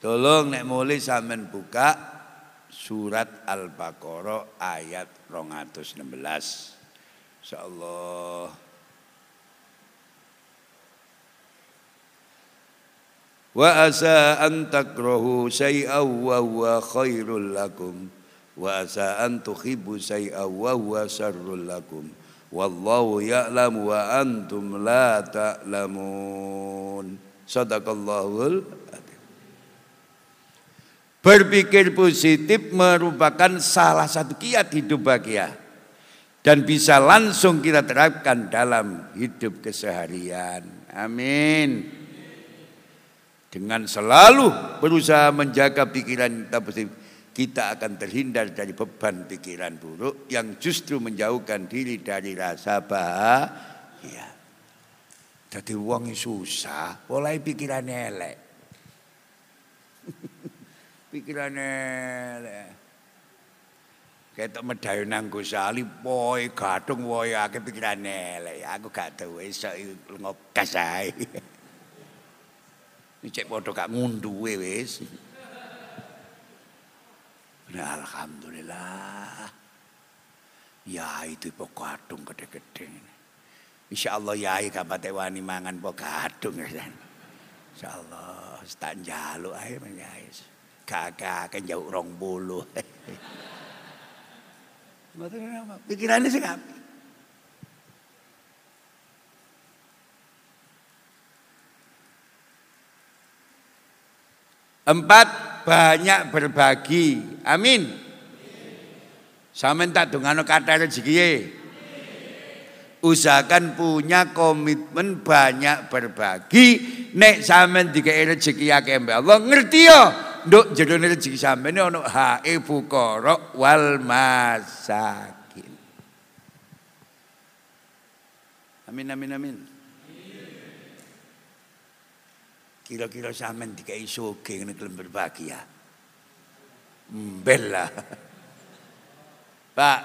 Tolong nek mulai sampean buka surat Al-Baqarah ayat 216. Insyaallah. Wa asa an takrahu syai'aw wa huwa khairul lakum wa asa an tuhibbu syai'aw wa huwa syarrul lakum. Wallahu ya'lamu wa antum la ta'lamun. Sadaqallahul Berpikir positif merupakan salah satu kiat hidup bahagia dan bisa langsung kita terapkan dalam hidup keseharian. Amin. Dengan selalu berusaha menjaga pikiran kita positif, kita akan terhindar dari beban pikiran buruk yang justru menjauhkan diri dari rasa bahagia. Jadi uang susah, mulai pikiran elek. pikiran elek. Ketok medayu nang Gusali boy gadung boy akeh pikiran elek. Aku gak tahu esuk ngokas. Ini cek padha gak ngunduhe wis. Nah, Alhamdulillah. Ya itu pokok adung gede-gede. Insya Allah yai kapate wani mangan pokok adung ya. Insya Allah tak jaluk ae yai. Kakak kan jauh rong bulu. Pikirannya sih ngapi. Empat banyak berbagi. Amin. Sama tak dongano kata rezeki. Usahakan punya komitmen banyak berbagi. Nek sampean dikai rezeki akeh mbak Allah ngerti ya. Nduk jerone rezeki sampean ono hae fuqara wal masakin. Amin amin amin. Kira-kira sampean dikai sugih ngene gelem berbagi ya. Mbel Pak.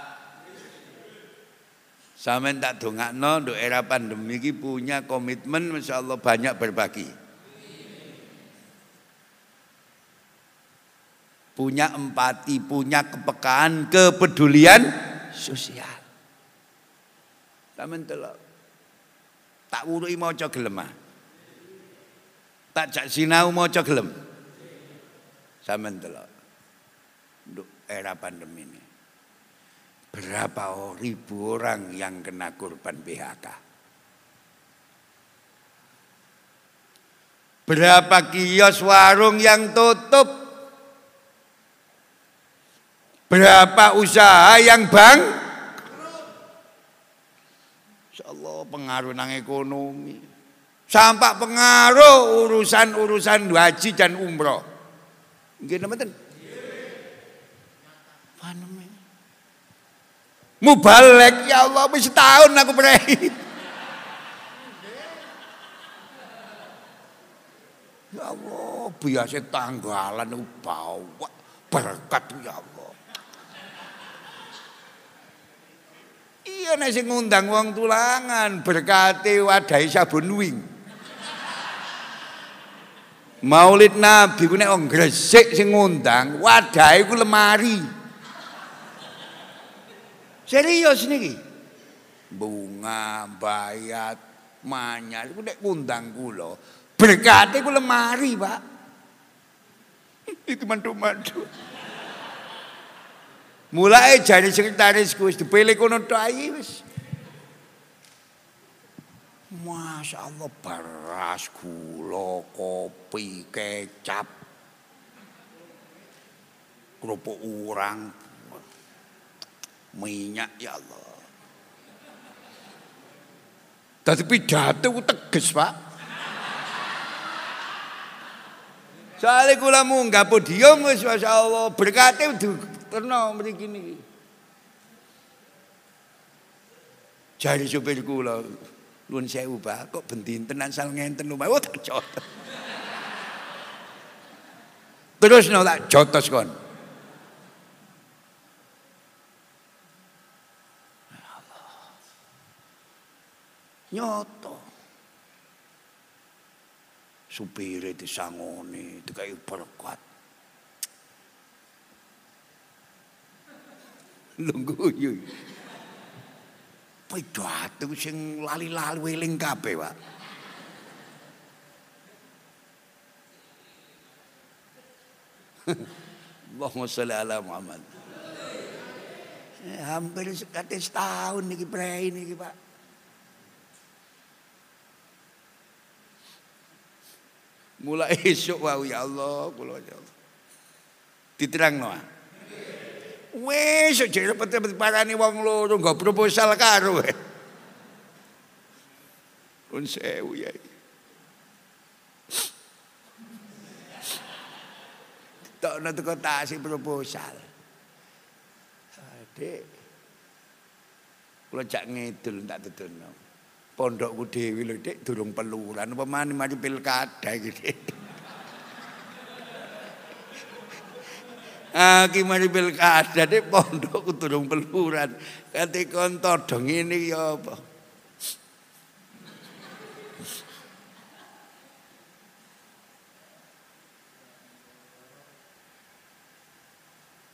Sampean tak dongakno untuk era pandemi ini punya komitmen masyaallah banyak berbagi. Punya empati, punya kepekaan, kepedulian sosial. Sampean telok. Tak wuruki maca gelem ah. Tak jak sinau maca gelem. Sampeyan delok. Untuk era pandemi ini. Berapa ribu orang yang kena korban PHK? Berapa kios warung yang tutup? Berapa usaha yang bang? Insyaallah pengaruh nang ekonomi. Sampai pengaruh urusan-urusan haji dan umroh. Nggih nenten? Mubalek ya Allah wis tahun aku prei. Ya Allah, biasa tanggalan bawa berkat ya Allah. Iya nek sing ngundang wong tulangan berkati wadai sabun wing. Maulid Nabi ku nek wong Gresik sing ngundang, wadahe ku lemari. Serius niki. Bunga, bayat, Manyar iku nek ngundang kula, berkate kula mari, Pak. Itu mantu-mantu. Mulai jadi sekretaris wis dipilih kono tok ae wis. Masya Allah beras, gula, kopi, kecap, kerupuk urang, minyak ya Allah. Tapi pidato tegas, Pak. Soalnya kula munggah podium wis masyaallah berkate terno mriki niki. Jari supir kula, Nuwun sewu, Pak, kok bendinten asal ngenten lumah. Oh, tak jotos. Terus no tak jotos kon. Nyoto. Supire disangoni, dikai berkat. Lungguh yuk. Pidato sing lali-lali eling kabeh, Pak. Allahumma sholli ala Muhammad. Eh, hampir sekate setahun niki prei niki, Pak. Mulai esok wau ya Allah, kula ya Allah. Diterangno. Wis aja repet-repet wong loro nggo proposal karo. Pun sewu ya. Tokno teko tasih proposal. Adik. Kula jak ngidul tak tuturno. Pondokku dhewe lho, Dik, durung peluran apa mari pilkada Dik. Aki mari pilkada nek pondok durung peluran. Kate kon todong ini ya apa?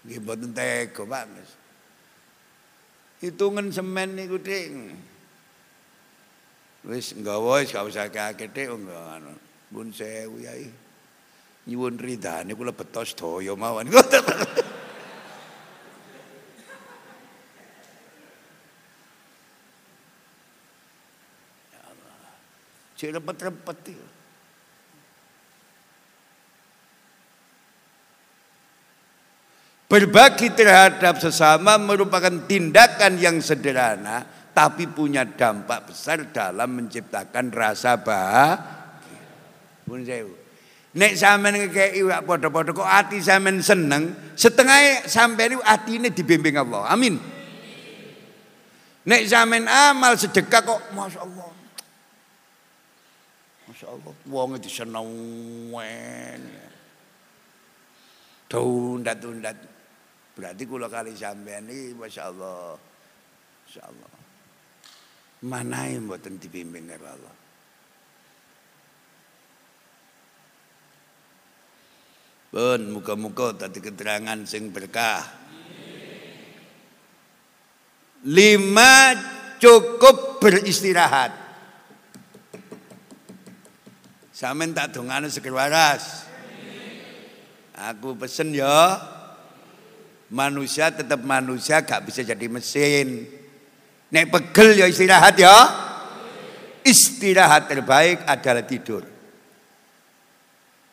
Nggih mboten tega. Hitungan semen niku, Dik. Wis nggawa wis gak usah kakek, Dik, enggak anu. Yai nyuwun ridane kula betos daya mawon. ya. Cek repet-repet itu. Berbagi terhadap sesama merupakan tindakan yang sederhana tapi punya dampak besar dalam menciptakan rasa bahagia. Pun saya Nek sampean ngekeki wak padha-padha kok ati sampean seneng, setengah sampean itu atine dibimbing Allah. Amin. Nek sampean amal sedekah kok Masya Allah. Masya Allah, wong diseneng wen. Tundat-tundat. Berarti kula kali sampean iki Masya Allah. Masya Allah. Manae mboten dibimbing karo Allah. Pun muka-muka tadi keterangan sing berkah. Lima cukup beristirahat. Samen tak dongane seger waras. Aku pesen ya. Manusia tetap manusia gak bisa jadi mesin. Nek pegel ya istirahat ya. Istirahat terbaik adalah tidur.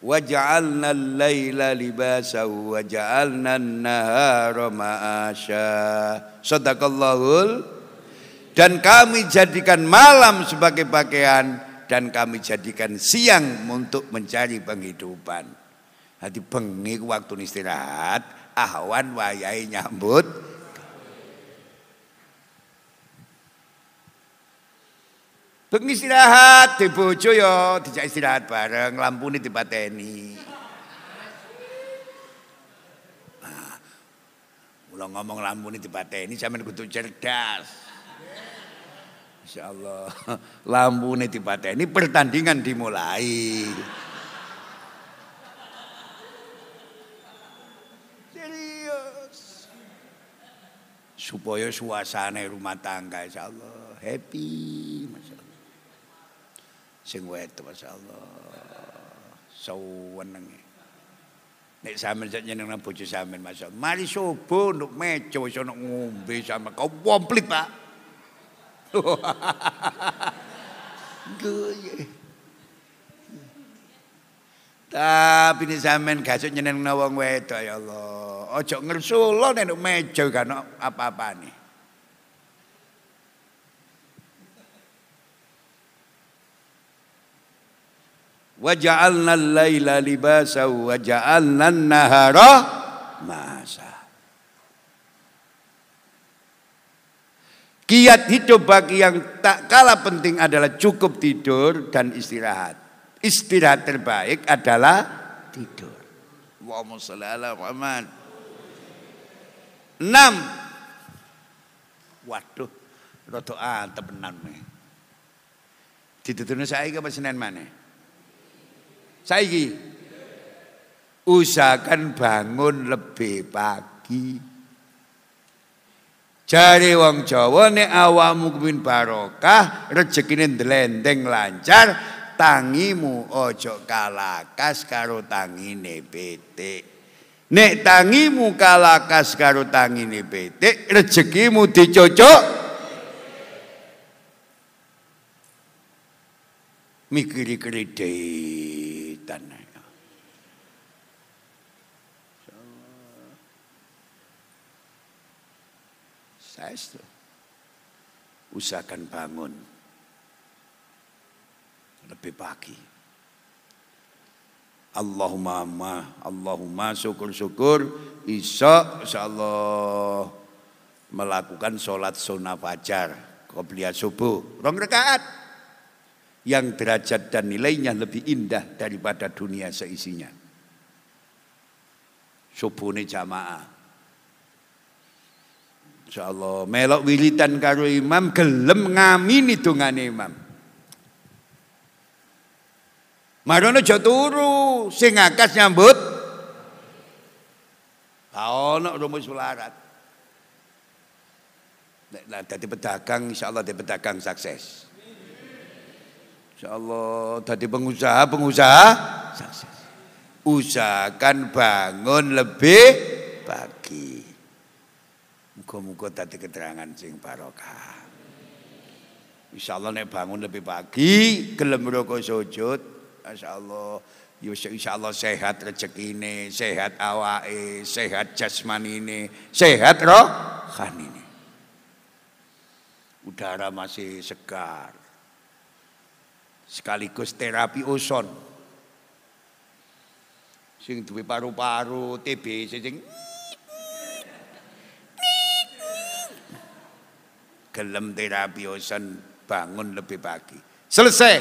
وجعلنا الليل لباسا وجعلنا النهار معاشا Sadaqallahul dan kami jadikan malam sebagai pakaian dan kami jadikan siang untuk mencari penghidupan. Hati bengi waktu istirahat, ahwan wayai nyambut Bengi istirahat di bojo ya dijak istirahat bareng, lampu ini dipateni. Nah, mulai ngomong lampu ini dipateni sampean kudu cerdas. Insya Allah lampu ini dipateni pertandingan dimulai. Serius. Supaya suasana rumah tangga insya Allah happy. Sing wedok masyaallah. Sawenenge. Nek sampean sak nyenengna bojo sampean masyaallah. Mari subuh nduk meja wis ana ngombe kau komplit, Pak. Tapi ini sampean gak nyenengna wong wedok ya Allah. Ojo ngersulo nek meja kan apa-apane. Wa ja'alna al-laila libasa wa an-nahara masa Kiat hidup bagi yang tak kalah penting adalah cukup tidur dan istirahat. Istirahat terbaik adalah tidur. Allahumma sholli ala Muhammad. Enam. Waduh, rada antep tenan. Ditutune saiki apa Senin maneh? Saiki usahakan bangun lebih pagi. Jari wong Jawa nek awakmu kuwi barokah, rezekine ndlendeng lancar, tangimu ojo kalakas karo tangine petik. Nek tangimu kalakas karo tangine petik, rezekimu dicocok mikiri kredit Saya itu usahakan bangun lebih pagi. Allahumma ma, Allahumma syukur-syukur insya Allah melakukan sholat sunnah fajar, qobliyah subuh, rong rakaat yang derajat dan nilainya lebih indah daripada dunia seisinya. Subuhnya jamaah. Insyaallah melok wilitan karo imam gelem ngamini dongane imam. Marono aja turu, sing akas nyambut. Ono rumus sularat. Nek dadi pedagang insyaallah dadi pedagang sukses. Allah tadi pengusaha pengusaha sukses. Usahakan bangun lebih pagi. Muka-muka tadi keterangan sing barokah. Allah nek bangun lebih pagi, gelem rokok sujud, Allah Ya Allah sehat rezekine, sehat awake, sehat jasmanine, sehat rohanine. Udara masih segar sekaligus terapi ozon. Sing duwe paru-paru, TB sing gelem terapi ozon bangun lebih pagi. Selesai.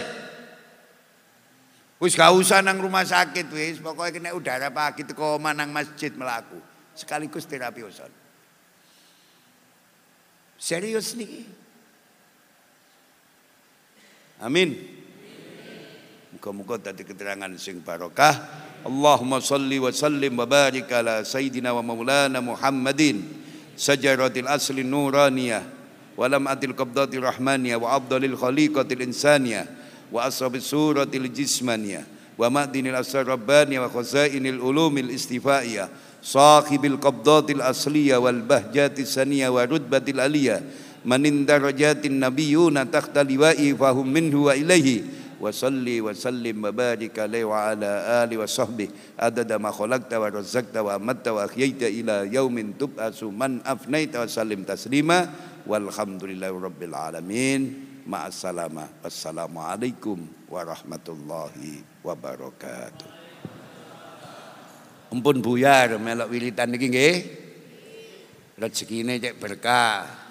Wis gak usah nang rumah sakit wis, pokoknya kena udara pagi teko manang masjid melaku. Sekaligus terapi ozon. Serius nih. Amin. Muka-muka tadi keterangan sing barokah. Allahumma salli wa sallim wa barik ala sayyidina wa maulana Muhammadin sajaratil asli nuraniyah walam atil qabdatir rahmaniyah wa abdalil khaliqatil insaniyah wa ashabis suratil jismaniyah wa madinil asrar rabbaniyah wa khazainil ulumil istifaiyah sahibil qabdatil asliyah wal bahjatis saniyah wa rutbatil aliyah manin darajatin nabiyuna takhta liwa'i fahum minhu wa ilaihi wa salli wa sallim wa barik alaihi wa ala alihi wa sahbihi. Adada ma khalaqta wa razzaqta wa amatta wa ahyayta ila yaumin tub'asu man afnaita wa sallim taslima. Walhamdulillahirrabbilalamin. Ma'assalama. Wassalamualaikum warahmatullahi wabarakatuh. Ampun buyar melok wilitan ini nggih. Rezekine cek berkah.